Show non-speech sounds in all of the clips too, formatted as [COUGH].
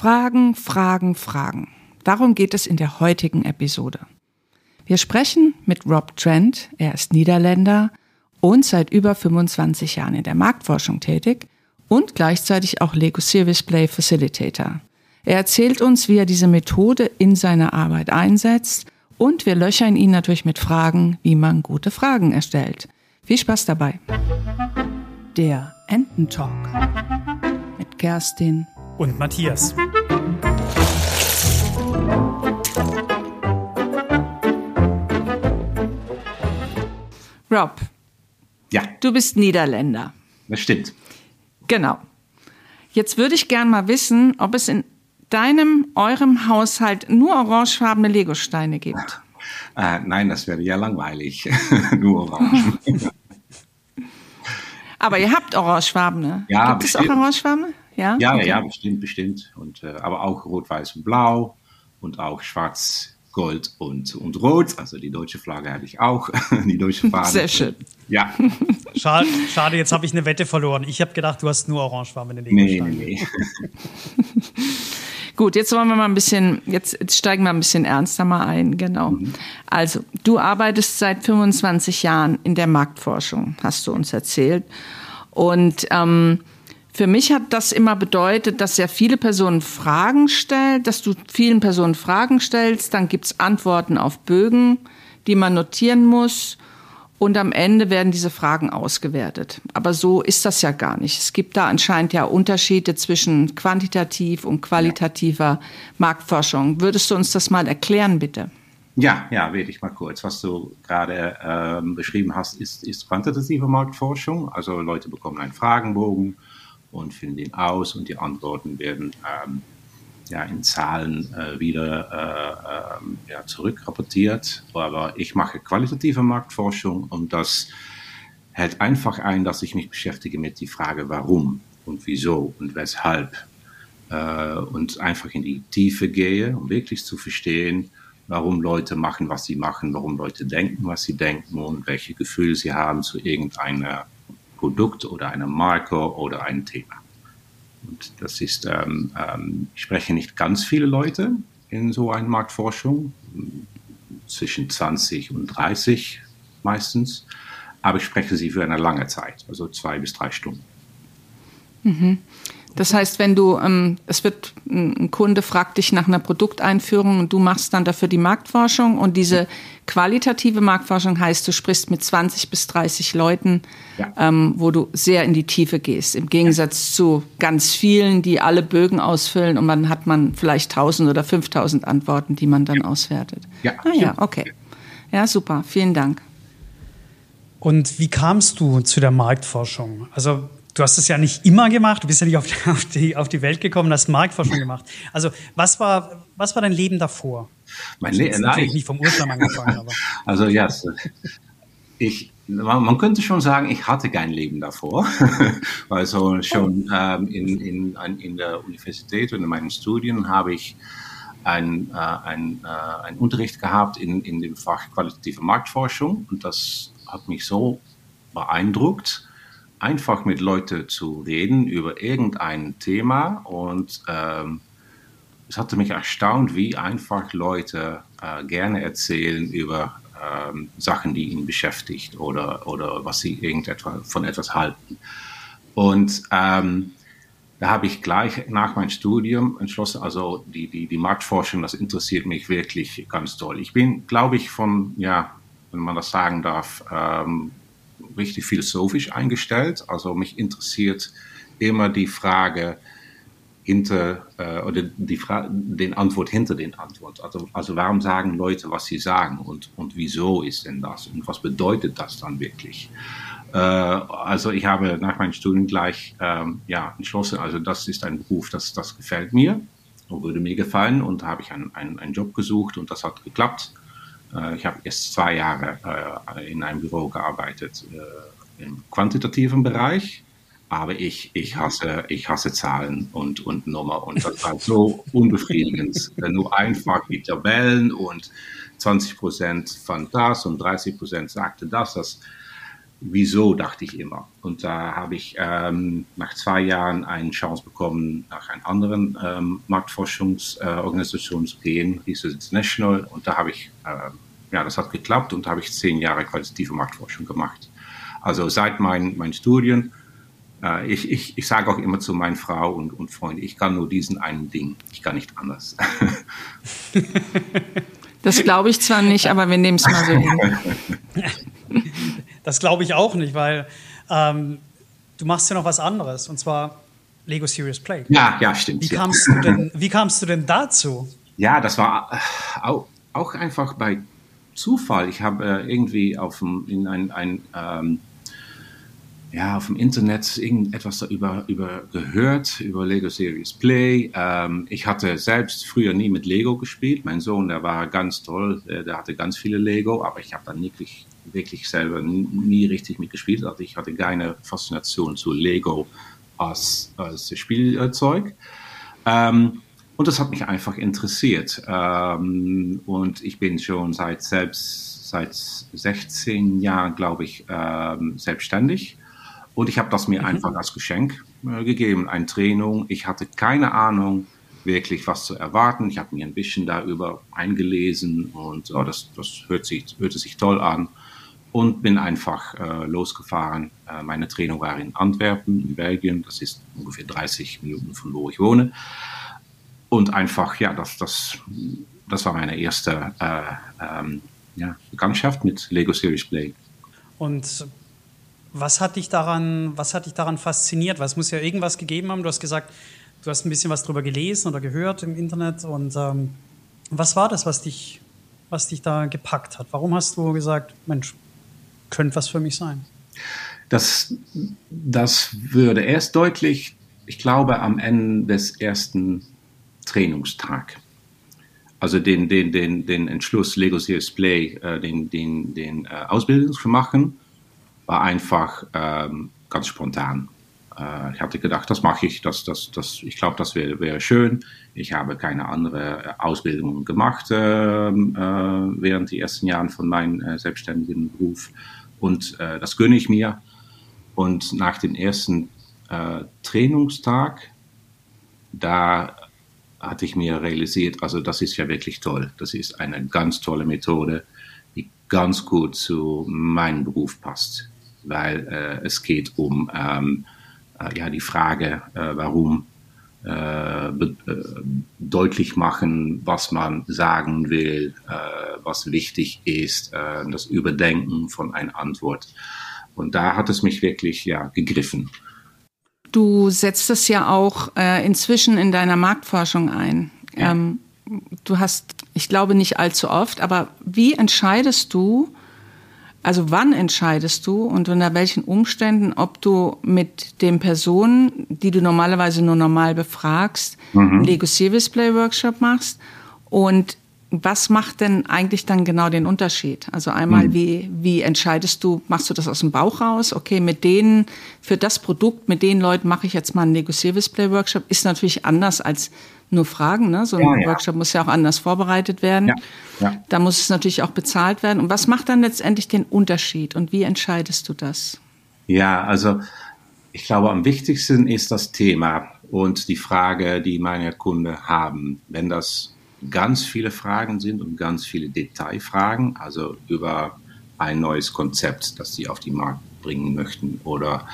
Fragen, Fragen, Fragen. Darum geht es in der heutigen Episode. Wir sprechen mit Rob Trent, er ist Niederländer und seit über 25 Jahren in der Marktforschung tätig und gleichzeitig auch Lego Service Play Facilitator. Er erzählt uns, wie er diese Methode in seiner Arbeit einsetzt und wir löchern ihn natürlich mit Fragen, wie man gute Fragen erstellt. Viel Spaß dabei. Der Ententalk mit Kerstin und Matthias. Rob. Ja. Du bist Niederländer. Das stimmt. Genau. Jetzt würde ich gern mal wissen, ob es in deinem, eurem Haushalt nur orangefarbene Legosteine gibt. Äh, nein, das wäre ja langweilig. [LAUGHS] nur orange. [LAUGHS] Aber ihr habt orangefarbene. Ja, gibt bestimmt. es auch orangefarbene? Ja, ja, okay. ja bestimmt, bestimmt. Und, äh, aber auch rot, weiß und blau und auch schwarz, Gold und, und Rot. Also die deutsche Flagge habe ich auch. [LAUGHS] die deutsche Fahne. Sehr schön. Ja. [LAUGHS] Schade, schade jetzt habe ich eine Wette verloren. Ich habe gedacht, du hast nur orangefarbene Legosteine. Nee, nee, nee. [LAUGHS] Gut, jetzt wollen wir mal ein bisschen, jetzt, jetzt steigen wir ein bisschen ernster mal ein, genau. Mhm. Also, du arbeitest seit 25 Jahren in der Marktforschung, hast du uns erzählt. Und ähm, für mich hat das immer bedeutet, dass sehr viele Personen Fragen stellen, dass du vielen Personen Fragen stellst, dann gibt's Antworten auf Bögen, die man notieren muss und am Ende werden diese Fragen ausgewertet. Aber so ist das ja gar nicht. Es gibt da anscheinend ja Unterschiede zwischen quantitativ und qualitativer. Marktforschung. Würdest du uns das mal erklären, bitte? Ja, ja, werde ich mal kurz. Was du gerade ähm, beschrieben hast, ist, ist quantitative Marktforschung. Also Leute bekommen einen Fragenbogen und füllen den aus und die Antworten werden ähm, ja, in Zahlen äh, wieder äh, ähm, ja, zurückrapportiert. Aber ich mache qualitative Marktforschung und das hält einfach ein, dass ich mich beschäftige mit der Frage, warum und wieso und weshalb. Äh, und einfach in die Tiefe gehe, um wirklich zu verstehen, warum Leute machen, was sie machen, warum Leute denken, was sie denken und welche Gefühle sie haben zu irgendeiner Produkt oder einer Marke oder einem Thema. Und das ist, ähm, ähm, ich spreche nicht ganz viele Leute in so einer Marktforschung, zwischen 20 und 30 meistens, aber ich spreche sie für eine lange Zeit, also zwei bis drei Stunden. Mhm. Das heißt, wenn du, ähm, es wird, ein Kunde fragt dich nach einer Produkteinführung und du machst dann dafür die Marktforschung und diese qualitative Marktforschung heißt, du sprichst mit 20 bis 30 Leuten, ja. ähm, wo du sehr in die Tiefe gehst, im Gegensatz ja. zu ganz vielen, die alle Bögen ausfüllen und dann hat man vielleicht 1000 oder 5000 Antworten, die man dann ja. auswertet. Ja, ah, ja, okay. Ja, super, vielen Dank. Und wie kamst du zu der Marktforschung? Also du hast es ja nicht immer gemacht, du bist ja nicht auf die, [LAUGHS] auf die, auf die Welt gekommen, hast Marktforschung gemacht. Also was war, was war dein Leben davor? Mein Leben, natürlich nicht vom Ursprung angefangen, aber. [LAUGHS] Also ja, ich, man könnte schon sagen, ich hatte kein Leben davor. [LAUGHS] also schon ähm, in, in, in der Universität und in meinen Studien habe ich ein, äh, ein, äh, ein Unterricht gehabt in, in dem Fach qualitative Marktforschung und das hat mich so beeindruckt, einfach mit Leuten zu reden über irgendein Thema und ähm, es hatte mich erstaunt, wie einfach Leute äh, gerne erzählen über ähm, Sachen, die ihn beschäftigt oder, oder was sie irgendetwas, von etwas halten. Und ähm, da habe ich gleich nach meinem Studium entschlossen, also die, die, die Marktforschung, das interessiert mich wirklich ganz toll. Ich bin, glaube ich, von, ja, wenn man das sagen darf, ähm, richtig philosophisch eingestellt. Also mich interessiert immer die Frage hinter, äh, oder die Fra den Antwort hinter den Antwort. Also, also warum sagen Leute, was sie sagen und, und wieso ist denn das und was bedeutet das dann wirklich? Äh, also ich habe nach meinem Studium gleich ähm, ja, entschlossen, also das ist ein Beruf, das, das gefällt mir und würde mir gefallen und habe ich einen, einen, einen Job gesucht und das hat geklappt. Äh, ich habe erst zwei Jahre äh, in einem Büro gearbeitet äh, im quantitativen Bereich, aber ich, ich, hasse, ich hasse Zahlen und, und Nummer und das war so [LAUGHS] unbefriedigend. Nur einfach die Tabellen und 20 Prozent fand das und 30 Prozent sagte das. Das, wieso, dachte ich immer. Und da habe ich ähm, nach zwei Jahren eine Chance bekommen, nach einer anderen ähm, Marktforschungsorganisation äh, zu gehen, Research International. Und da habe ich, äh, ja, das hat geklappt und da habe ich zehn Jahre qualitative Marktforschung gemacht. Also seit meinen mein Studien, äh, ich, ich, ich sage auch immer zu meinen Frau und, und Freunden, ich kann nur diesen einen Ding, ich kann nicht anders. [LAUGHS] Das glaube ich zwar nicht, aber wir nehmen es mal so hin. [LAUGHS] Das glaube ich auch nicht, weil ähm, du machst ja noch was anderes und zwar Lego Serious Play. Ja, ja, stimmt. Wie kamst, ja. du, denn, [LAUGHS] wie kamst du denn dazu? Ja, das war äh, auch, einfach bei Zufall. Ich habe äh, irgendwie auf dem, in ein, ein ähm, ja, auf dem Internet irgendetwas darüber über gehört, über Lego Series Play. Ähm, ich hatte selbst früher nie mit Lego gespielt. Mein Sohn, der war ganz toll, der, der hatte ganz viele Lego, aber ich habe dann wirklich, wirklich selber nie, richtig mitgespielt. Also ich hatte keine Faszination zu Lego als, als Spielzeug. Ähm, und das hat mich einfach interessiert. Ähm, und ich bin schon seit selbst seit 16 Jahren, glaube ich, ähm, selbstständig. Und ich habe das mir mhm. einfach als Geschenk äh, gegeben, eine Training. Ich hatte keine Ahnung wirklich, was zu erwarten. Ich habe mir ein bisschen darüber eingelesen und oh, das, das hört sich, hörte sich toll an und bin einfach äh, losgefahren. Äh, meine Training war in Antwerpen, in Belgien. Das ist ungefähr 30 Minuten von wo ich wohne. Und einfach, ja, das, das, das war meine erste äh, ähm, ja, Bekanntschaft mit Lego Series Play. Und was hat dich daran, was hat dich daran fasziniert? Weil es muss ja irgendwas gegeben haben. Du hast gesagt, du hast ein bisschen was darüber gelesen oder gehört im Internet. Und ähm, was war das, was dich, was dich da gepackt hat? Warum hast du gesagt, Mensch, könnte was für mich sein? Das, das würde erst deutlich, ich glaube, am Ende des ersten Trainingstags. Also den, den, den, den Entschluss, Lego Series Play, äh, den, den, den äh, Ausbildung zu machen war einfach ähm, ganz spontan. Äh, ich hatte gedacht, das mache ich, das, das, das, ich glaube, das wäre wär schön. Ich habe keine andere äh, Ausbildung gemacht äh, äh, während die ersten Jahren von meinem äh, selbstständigen Beruf und äh, das gönne ich mir. Und nach dem ersten Trainingstag, da hatte ich mir realisiert, also das ist ja wirklich toll. Das ist eine ganz tolle Methode, die ganz gut zu meinem Beruf passt weil äh, es geht um ähm, äh, ja, die Frage, äh, warum äh, äh, deutlich machen, was man sagen will, äh, was wichtig ist, das Überdenken von einer Antwort. Und da hat es mich wirklich ja, gegriffen. Du setzt es ja auch inzwischen in deiner Marktforschung ein. Ja. Ähm, du hast, ich glaube nicht allzu oft, aber wie entscheidest du, also wann entscheidest du und unter welchen Umständen, ob du mit den Personen, die du normalerweise nur normal befragst, mhm. einen Lego Service Play Workshop machst und was macht denn eigentlich dann genau den Unterschied? Also einmal, mhm. wie, wie entscheidest du, machst du das aus dem Bauch raus? Okay, mit denen, für das Produkt, mit den Leuten mache ich jetzt mal einen Lego Service Play Workshop. Ist natürlich anders als nur Fragen. Ne? So ein ja, ja. Workshop muss ja auch anders vorbereitet werden. Ja. Da muss es natürlich auch bezahlt werden. Und was macht dann letztendlich den Unterschied und wie entscheidest du das? Ja, also ich glaube, am wichtigsten ist das Thema und die Frage, die meine Kunden haben. Wenn das ganz viele Fragen sind und ganz viele Detailfragen, also über ein neues Konzept, das sie auf den Markt bringen möchten oder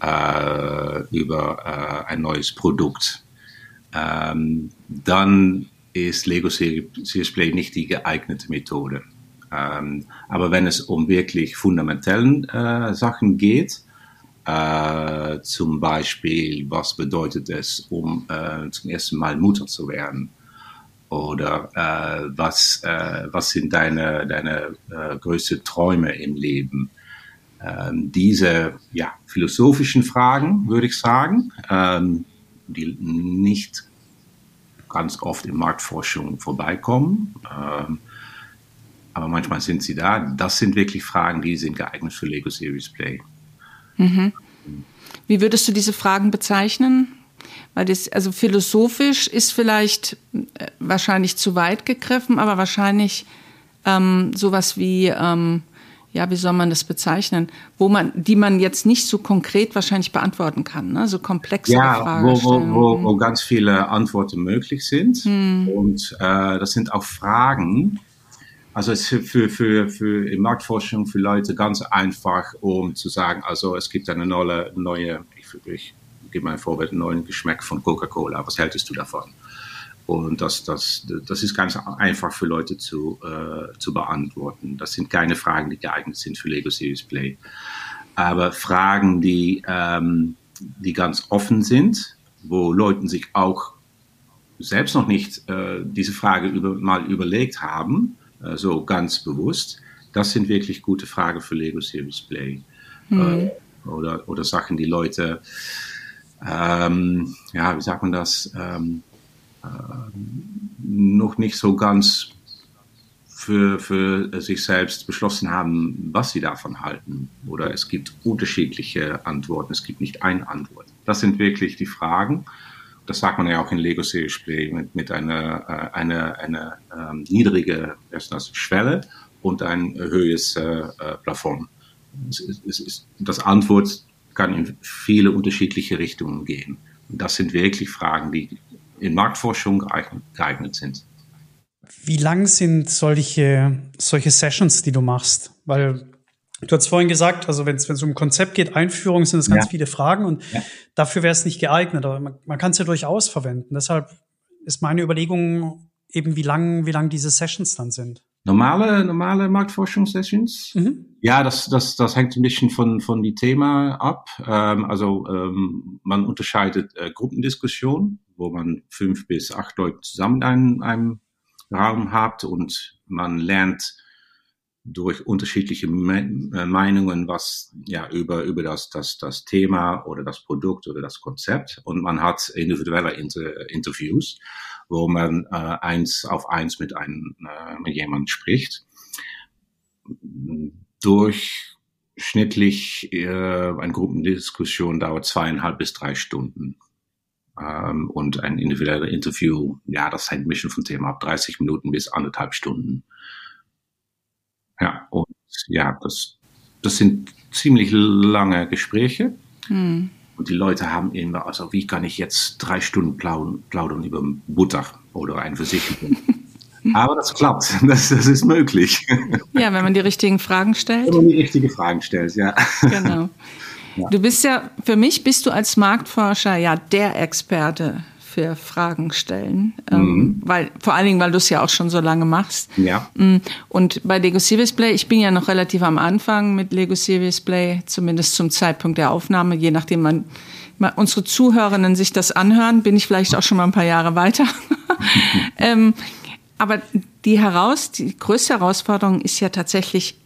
äh, über äh, ein neues Produkt, ähm, dann ist Lego Serious Play nicht die geeignete Methode. Ähm, aber wenn es um wirklich fundamentellen äh, Sachen geht, äh, zum Beispiel, was bedeutet es, um äh, zum ersten Mal Mutter zu werden? Oder äh, was, äh, was sind deine, deine äh, größten Träume im Leben? Ähm, diese ja, philosophischen Fragen, würde ich sagen, ähm, die nicht ganz oft in Marktforschung vorbeikommen. Ähm, aber manchmal sind sie da. Das sind wirklich Fragen, die sind geeignet für Lego Series Play. Mhm. Wie würdest du diese Fragen bezeichnen? Weil das, also philosophisch ist vielleicht äh, wahrscheinlich zu weit gegriffen, aber wahrscheinlich ähm, sowas wie, ähm, ja, wie soll man das bezeichnen, wo man, die man jetzt nicht so konkret wahrscheinlich beantworten kann, ne? so komplexe ja, Fragen. Wo, wo, wo, wo ganz viele Antworten möglich sind. Hm. Und äh, das sind auch Fragen, also es ist für, für, für in Marktforschung für Leute ganz einfach, um zu sagen, also es gibt eine neue, neue ich, ich gebe mal ein Vorbild, einen neuen Geschmack von Coca-Cola. Was hältst du davon? Und das, das, das ist ganz einfach für Leute zu, äh, zu beantworten. Das sind keine Fragen, die geeignet sind für Lego Series Play. Aber Fragen, die, ähm, die ganz offen sind, wo Leute sich auch selbst noch nicht äh, diese Frage über, mal überlegt haben, äh, so ganz bewusst. Das sind wirklich gute Fragen für Lego Series Play. Mhm. Äh, oder, oder Sachen, die Leute, ähm, ja, wie sagt man das, ähm, äh, noch nicht so ganz für, für sich selbst beschlossen haben, was sie davon halten. Oder es gibt unterschiedliche Antworten, es gibt nicht eine Antwort. Das sind wirklich die Fragen das sagt man ja auch in Lego Series Play, mit, mit einer, äh, einer, einer ähm, niedrigen das, Schwelle und ein höheres äh, äh, Plafond. Es, es, es, das Antwort kann in viele unterschiedliche Richtungen gehen. Und das sind wirklich Fragen, die in Marktforschung geeignet, geeignet sind. Wie lang sind solche, solche Sessions, die du machst? Weil Du hast vorhin gesagt, also wenn es um Konzept geht, Einführung, sind es ganz ja. viele Fragen und ja. dafür wäre es nicht geeignet, aber man, man kann es ja durchaus verwenden. Deshalb ist meine Überlegung eben, wie lang, wie lang diese Sessions dann sind. Normale, normale Marktforschungssessions? Mhm. Ja, das, das, das hängt ein bisschen von, von die Thema ab. Ähm, also ähm, man unterscheidet äh, Gruppendiskussion, wo man fünf bis acht Leute zusammen in einem, einem Raum hat und man lernt durch unterschiedliche äh, Meinungen was ja über über das das das Thema oder das Produkt oder das Konzept und man hat individuelle Inter Interviews, wo man äh, eins auf eins mit einem äh, mit jemandem spricht. Durchschnittlich äh, eine Gruppendiskussion dauert zweieinhalb bis drei Stunden. Ähm, und ein individuelles Interview, ja, das hängt ein bisschen vom Thema ab, 30 Minuten bis anderthalb Stunden. Ja, und ja, das, das sind ziemlich lange Gespräche. Hm. Und die Leute haben immer, also wie kann ich jetzt drei Stunden plaudern, plaudern über Butter oder eine Versicherung? [LAUGHS] Aber das klappt, das, das ist möglich. Ja, wenn man die richtigen Fragen stellt. Wenn man die richtigen Fragen stellt, ja. Genau. [LAUGHS] Ja. Du bist ja, für mich bist du als Marktforscher ja der Experte für Fragen stellen, ähm, mhm. ähm, weil vor allen Dingen, weil du es ja auch schon so lange machst. Ja. Mm, und bei Lego Serious Play, ich bin ja noch relativ am Anfang mit Lego Serious Play, zumindest zum Zeitpunkt der Aufnahme, je nachdem man unsere Zuhörerinnen sich das anhören, bin ich vielleicht auch schon mal ein paar Jahre weiter. [LAUGHS] [LAUGHS] ähm, aber die heraus, die größte Herausforderung ist ja tatsächlich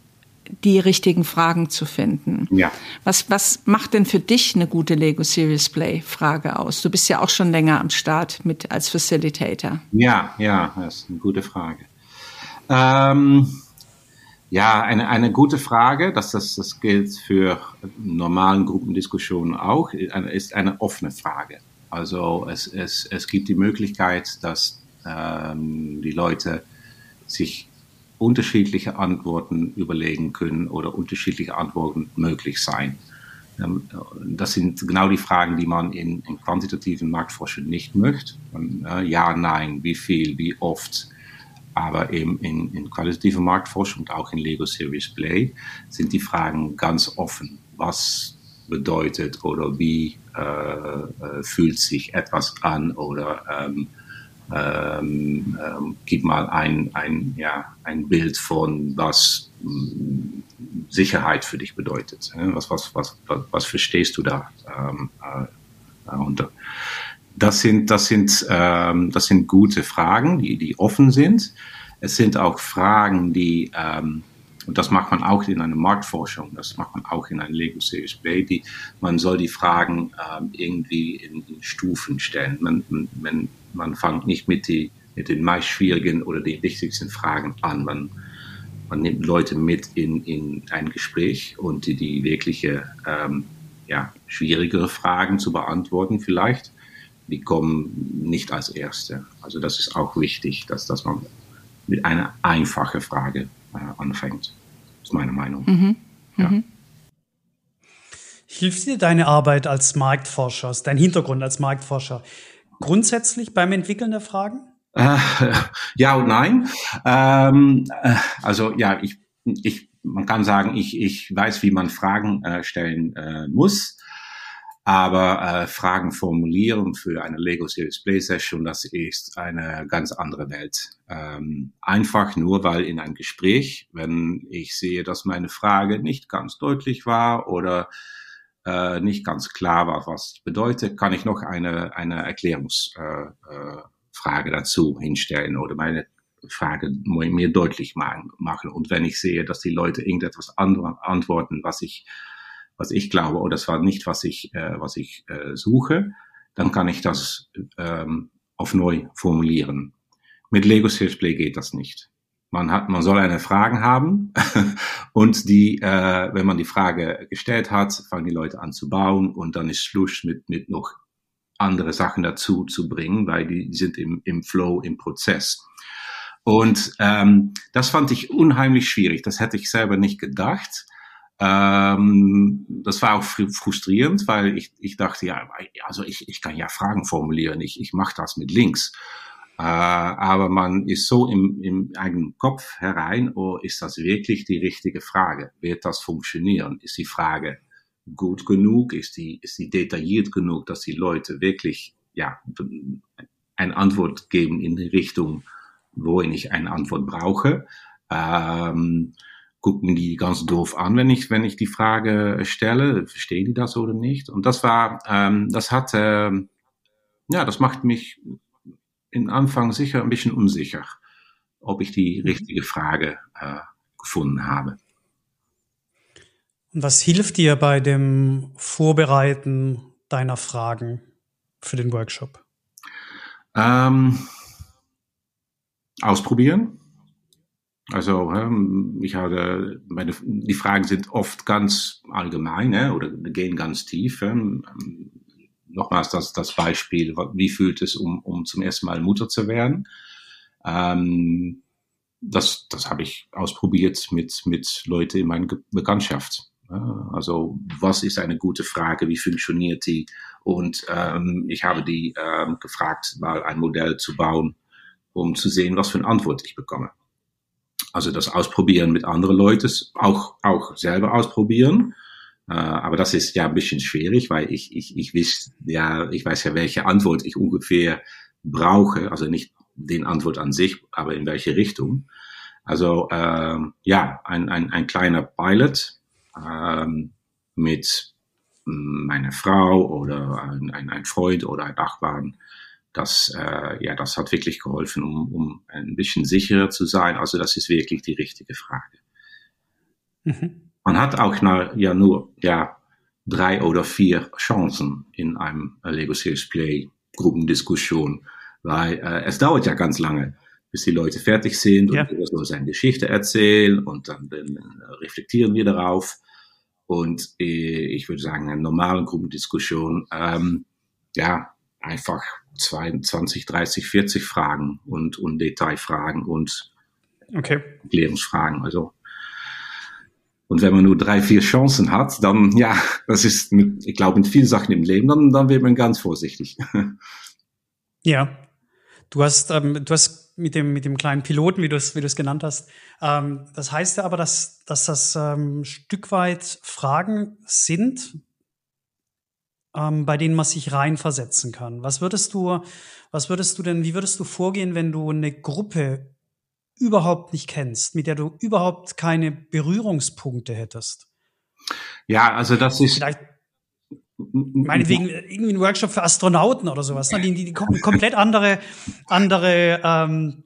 die richtigen Fragen zu finden. Ja. Was, was macht denn für dich eine gute Lego Serious Play Frage aus? Du bist ja auch schon länger am Start mit als Facilitator. Ja, ja, das ist eine gute Frage. Ähm, ja, eine, eine gute Frage, das, das, das gilt für normalen Gruppendiskussionen auch, ist eine offene Frage. Also es, es, es gibt die Möglichkeit, dass ähm, die Leute sich unterschiedliche Antworten überlegen können oder unterschiedliche Antworten möglich sein. Ähm, das sind genau die Fragen, die man in, in quantitativen Marktforschung nicht möchte. Äh, ja, nein, wie viel, wie oft. Aber eben in, in qualitativer Marktforschung und auch in Lego Series Play sind die Fragen ganz offen. Was bedeutet oder wie äh, äh fühlt sich etwas an oder ähm, ähm, ähm, gib mal ein, ein, ja, ein Bild von, was mm, Sicherheit für dich bedeutet. Was, was, was, was, was verstehst du da ähm, äh, unter? Das sind, das, sind, ähm, das sind gute Fragen, die, die offen sind. Es sind auch Fragen, die, ähm, und das macht man auch in einer Marktforschung, das macht man auch in einer Lego Series Baby, man soll die Fragen ähm, irgendwie in, in, Stufen stellen. Man, man, man fängt nicht mit, die, mit den meist schwierigen oder den wichtigsten Fragen an. Man, man nimmt Leute mit in, in ein Gespräch und die, die wirkliche, ähm, ja, schwierigere Fragen zu beantworten vielleicht, die kommen nicht als erste. Also das ist auch wichtig, dass, dass man mit einer einfachen Frage äh, anfängt. Das ist meine Meinung. Mhm. Ja. Mhm. Hilft dir deine Arbeit als Marktforscher, dein Hintergrund als Marktforscher grundsätzlich beim Entwickeln der Fragen? Äh, [LAUGHS] ja und nein. Ähm, äh, also ja, ich, ich, man kann sagen, ich, ich weiß, wie man Fragen äh, stellen äh, muss. Aber äh, Fragen formulieren für eine Lego Series Play Session, das ist eine ganz andere Welt. Ähm, einfach nur, weil in einem Gespräch, wenn ich sehe, dass meine Frage nicht ganz deutlich war oder äh, nicht ganz klar war, was bedeutet, kann ich noch eine, eine Erklärungsfrage äh, äh, dazu hinstellen oder meine Frage mir deutlich machen. Und wenn ich sehe, dass die Leute irgendetwas antworten, was ich was ich glaube, oder das war nicht, was ich, äh, was ich äh, suche, dann kann ich das ähm, auf neu formulieren. Mit Lego Sales Play geht das nicht. Man hat, man soll eine Frage haben [LAUGHS] und die, äh, wenn man die Frage gestellt hat, fangen die Leute an zu bauen und dann ist Schluss mit, mit noch andere Sachen dazu zu bringen, weil die, die sind im, im Flow, im Prozess. Und ähm, das fand ich unheimlich schwierig. Das hätte ich selber nicht gedacht. Ähm, das war auch frustrierend, weil ich, ich dachte, ja, also ich, ich kann ja Fragen formulieren, ich, ich mache das mit Links. Äh, aber man ist so im, im eigenen Kopf herein, oh, ist das wirklich die richtige Frage? Wird das funktionieren? Ist die Frage gut genug? Ist die, ist die detailliert genug, dass die Leute wirklich ja, eine Antwort geben in die Richtung, wohin ich eine Antwort brauche? Ähm, gucken die ganz doof an, wenn ich, wenn ich die Frage stelle, verstehen die das oder nicht? Und das war, ähm, das hat, äh, ja, das macht mich in Anfang sicher ein bisschen unsicher, ob ich die mhm. richtige Frage äh, gefunden habe. Und was hilft dir bei dem Vorbereiten deiner Fragen für den Workshop? Ähm, ausprobieren also ich habe meine, die Fragen sind oft ganz allgemein oder gehen ganz tief. Nochmals das, das Beispiel, wie fühlt es, um, um zum ersten Mal Mutter zu werden? Ähm, das, das habe ich ausprobiert mit, mit Leuten in meiner Bekanntschaft. Also was ist eine gute Frage, wie funktioniert die? Und ähm, ich habe die ähm, gefragt, mal ein Modell zu bauen, um zu sehen, was für eine Antwort ich bekomme. Also das Ausprobieren mit anderen Leuten, auch, auch selber ausprobieren. Äh, aber das ist ja ein bisschen schwierig, weil ich, ich, ich weiß, ja, ich weiß ja, welche Antwort ich ungefähr brauche. Also nicht den Antwort an sich, aber in welche Richtung. Also äh, ja, ein, ein, ein kleiner Pilot ähm, mit meiner Frau oder ein, ein, ein Freund oder ein Nachbarn das, äh, ja, das hat wirklich geholfen, um, um ein bisschen sicherer zu sein. Also das ist wirklich die richtige Frage. Mhm. Man hat auch na, ja nur ja, drei oder vier Chancen in einem Lego Series Play Gruppendiskussion, weil äh, es dauert ja ganz lange, bis die Leute fertig sind ja. und jeder soll seine Geschichte erzählen und dann, dann reflektieren wir darauf. Und äh, ich würde sagen, eine normale Gruppendiskussion, ähm, ja, einfach 20, 30, 40 Fragen und, und Detailfragen und okay. Erklärungsfragen. Also und wenn man nur drei, vier Chancen hat, dann ja, das ist, mit, ich glaube, mit vielen Sachen im Leben, dann, dann wird man ganz vorsichtig. [LAUGHS] Ja, du hast, ähm, du hast mit dem mit dem kleinen Piloten, wie du es wie du es genannt hast, ähm, das heißt ja aber, dass dass das ähm, Stück weit Fragen sind, ähm, bei denen man sich reinversetzen kann. Was würdest du, was würdest du denn, wie würdest du vorgehen, wenn du eine Gruppe überhaupt nicht kennst, mit der du überhaupt keine Berührungspunkte hättest? Ja, also das ist. Vielleicht meinetwegen irgendwie ein Workshop für Astronauten oder sowas, ne? die, die, die komplett andere, andere ähm,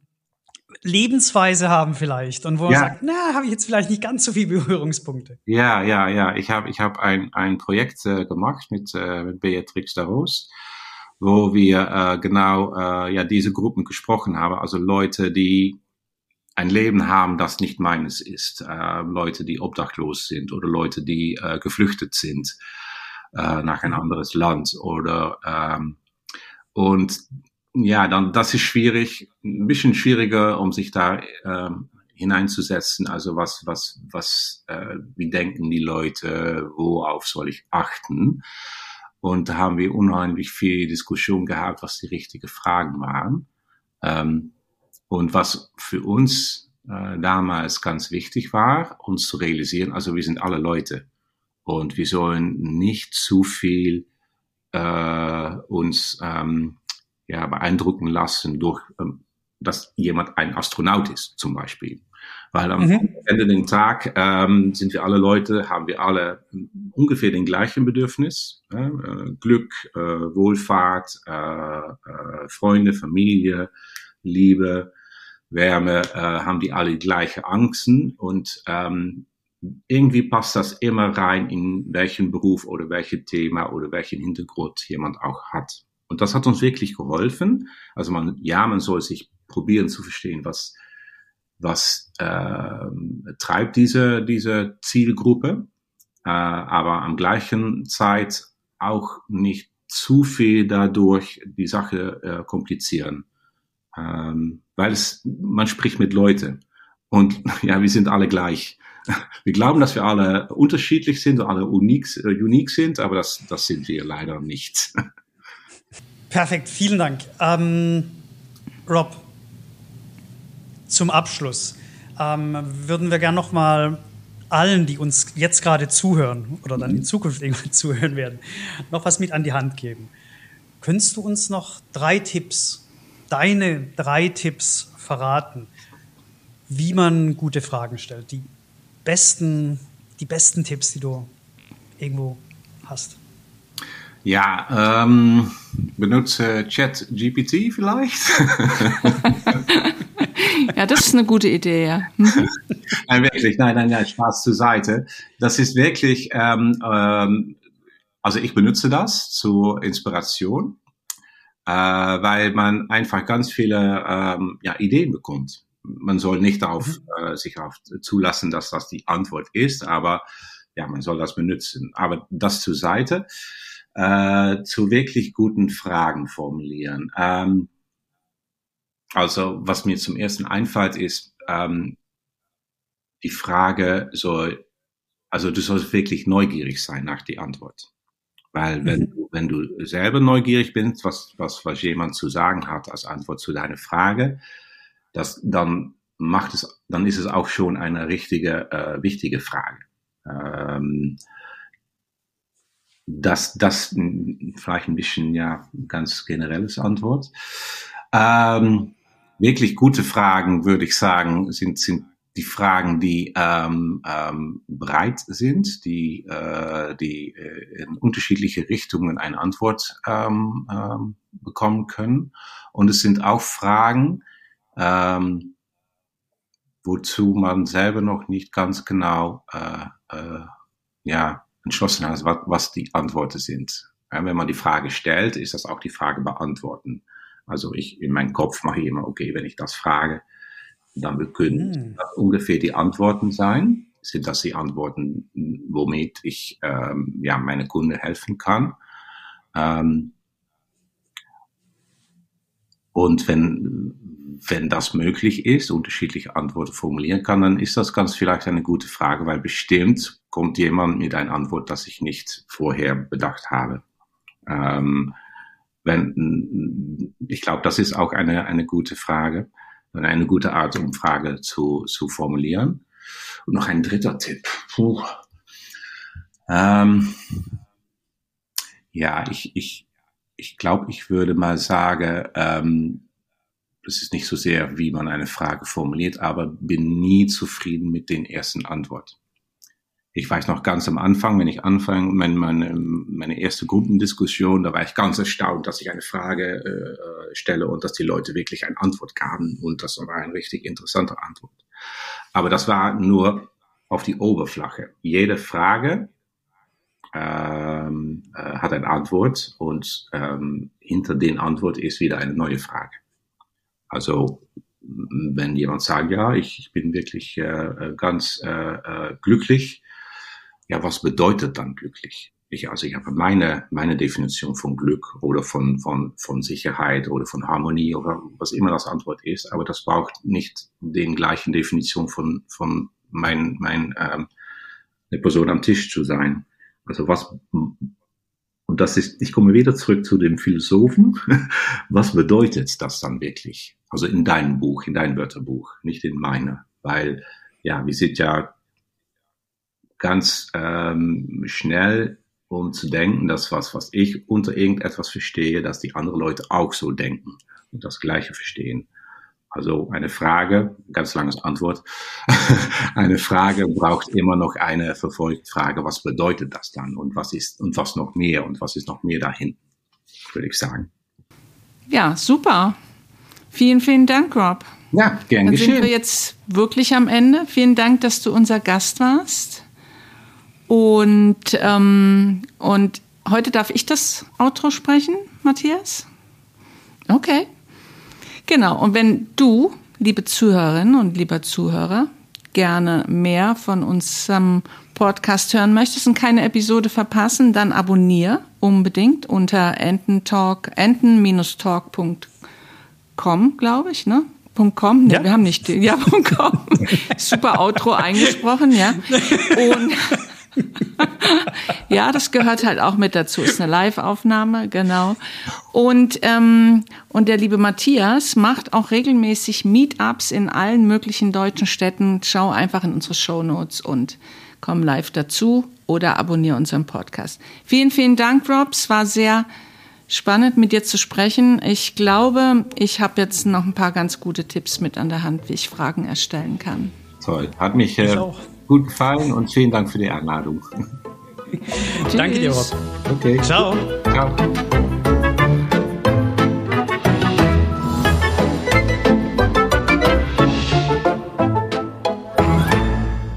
Lebensweise haben vielleicht und wo ja. man sagt, na, habe ich jetzt vielleicht nicht ganz so viele Berührungspunkte. Ja, ja, ja. Ich habe ich hab ein, ein Projekt äh, gemacht mit, äh, mit Beatrix Daros, wo wir äh, genau äh, ja diese Gruppen gesprochen haben, also Leute, die ein Leben haben, das nicht meines ist, äh, Leute, die obdachlos sind oder Leute, die äh, geflüchtet sind äh, nach ein anderes Land oder ähm, und ja, dann das ist schwierig, ein bisschen schwieriger, um sich da ähm, hineinzusetzen. Also was, was, was, äh, wie denken die Leute, worauf soll ich achten? Und da haben wir unheimlich viel Diskussion gehabt, was die richtigen Fragen waren. Ähm, und was für uns äh, damals ganz wichtig war, uns zu realisieren, also wir sind alle Leute und wir sollen nicht zu viel äh, uns ähm, ja, beeindrucken lassen durch, ähm, dass jemand ein Astronaut ist, zum Beispiel. Weil am mhm. Ende des Tages ähm, sind wir alle Leute, haben wir alle ungefähr den gleichen Bedürfnis. Äh, Glück, äh, Wohlfahrt, äh, äh, Freunde, Familie, Liebe, Wärme, äh, haben die alle gleiche Angsten und ähm, irgendwie passt das immer rein in welchen Beruf oder welches Thema oder welchen Hintergrund jemand auch hat. Und das hat uns wirklich geholfen. Also man, ja, man soll sich probieren zu verstehen, was, was äh, treibt diese, diese Zielgruppe, äh, aber am gleichen Zeit auch nicht zu viel dadurch die Sache äh, komplizieren. Ähm, weil es, man spricht mit Leuten und [LAUGHS] ja, wir sind alle gleich. [LAUGHS] Wir glauben, dass wir alle unterschiedlich sind, alle unique, äh, unique sind, aber das, das sind wir leider nicht. [LAUGHS] Perfekt, vielen Dank. Ähm, Rob, zum Abschluss ähm, würden wir gerne noch mal allen, die uns jetzt gerade zuhören oder dann in Zukunft irgendwann [LAUGHS] zuhören werden, noch was mit an die Hand geben. Könntest du uns noch drei Tipps, deine drei Tipps verraten, wie man gute Fragen stellt? Die besten, die besten Tipps, die du irgendwo hast? Ja, ähm, benutze Chat GPT vielleicht. [LAUGHS] ja, das ist eine gute Idee, ja. [LAUGHS] Nein, wirklich, nein, nein, nein, Spaß zur Seite. Das ist wirklich, ähm, ähm, also ich benutze das zur Inspiration, äh, weil man einfach ganz viele ähm, ja, Ideen bekommt. Man soll nicht darauf, mhm. äh, sich auf zulassen, dass das die Antwort ist, aber ja, man soll das benutzen. Aber das zur Seite äh, zu wirklich guten Fragen formulieren. Ähm, also was mir zum ersten einfällt, ist ähm, die Frage soll, also du sollst wirklich neugierig sein nach die Antwort. Weil wenn, mhm. du, wenn du selber neugierig bist, was, was, was jemand zu sagen hat als Antwort zu deiner Frage, das, dann macht es, dann ist es auch schon eine richtige, äh, wichtige Frage. Ähm, das, das vielleicht ein bisschen, ja, ganz generelles Antwort. Ähm, wirklich gute Fragen, würde ich sagen, sind, sind die Fragen, die ähm, ähm, breit sind, die, äh, die äh, in unterschiedliche Richtungen eine Antwort ähm, ähm, bekommen können. Und es sind auch Fragen, ähm, wozu man selber noch nicht ganz genau äh, äh, ja, entschlossen hast, was, was die Antworten sind. Ja, wenn man die Frage stellt, ist das auch die Frage beantworten. Also ich in meinem Kopf mache ich immer, okay, wenn ich das frage, dann können hm. das ungefähr die Antworten sein. Sind das die Antworten, womit ich ähm, ja meine Kunde helfen kann? Ähm, und wenn wenn das möglich ist, unterschiedliche Antworten formulieren kann, dann ist das ganz vielleicht eine gute Frage, weil bestimmt kommt jemand mit einer Antwort, das ich nicht vorher bedacht habe. Ähm, wenn, ich glaube, das ist auch eine, eine gute Frage, eine gute Art, um Frage zu, zu formulieren. Und noch ein dritter Tipp. Puh. Ähm, ja, ich, ich, ich glaube, ich würde mal sagen, ähm, das ist nicht so sehr, wie man eine Frage formuliert, aber bin nie zufrieden mit den ersten Antworten. Ich weiß noch ganz am Anfang, wenn ich anfange, meine, meine, meine erste Gruppendiskussion, da war ich ganz erstaunt, dass ich eine Frage äh, stelle und dass die Leute wirklich eine Antwort gaben und das war eine richtig interessante Antwort. Aber das war nur auf die Oberfläche. Jede Frage ähm, äh, hat eine Antwort und ähm, hinter den Antwort ist wieder eine neue Frage. Also wenn jemand sagt, ja, ich, ich bin wirklich äh, ganz äh, äh, glücklich, ja, was bedeutet dann glücklich? ich, also ich habe meine, meine Definition von Glück oder von, von, von Sicherheit oder von Harmonie oder was immer das Antwort ist, aber das braucht nicht den gleichen Definition von, von mein, mein, ähm, eine Person am Tisch zu sein. Also was, und das ist, ich komme wieder zurück zu dem Philosophen. [LAUGHS] Was bedeutet das dann wirklich? Also in deinem Buch, in deinem Wörterbuch, nicht in meiner. Weil, ja, wir sind ja ganz ähm, schnell um zu denken, dass was, was ich unter irgendetwas verstehe, dass die anderen Leute auch so denken und das Gleiche verstehen. Also eine Frage, ganz langes Antwort. [LAUGHS] eine Frage braucht immer noch eine verfolgte Frage. Was bedeutet das dann? Und was ist, und was noch mehr? Und was ist noch mehr dahin? Würde ich sagen. Ja, super. Vielen, vielen Dank, Rob. Ja, gern Dann geschehen. sind wir jetzt wirklich am Ende. Vielen Dank, dass du unser Gast warst. Und, ähm, und heute darf ich das Outro sprechen, Matthias? Okay. Genau. Und wenn du, liebe Zuhörerinnen und lieber Zuhörer, gerne mehr von unserem Podcast hören möchtest und keine Episode verpassen, dann abonniere unbedingt unter ententalk, enten-talk.com, glaube ich, ne? .com, ne, Ja. wir haben nicht, ja, .com. [LAUGHS] Super Outro eingesprochen, ja. Und [LAUGHS] ja, das gehört halt auch mit dazu. Ist eine Live-Aufnahme, genau. Und, ähm, und der liebe Matthias macht auch regelmäßig Meetups in allen möglichen deutschen Städten. Schau einfach in unsere Shownotes und komm live dazu oder abonniere unseren Podcast. Vielen, vielen Dank, Rob. Es war sehr spannend, mit dir zu sprechen. Ich glaube, ich habe jetzt noch ein paar ganz gute Tipps mit an der Hand, wie ich Fragen erstellen kann. Toll. Hat mich äh, gut gefallen und vielen Dank für die Einladung. Danke dir, Rob. Okay. Ciao. Ciao.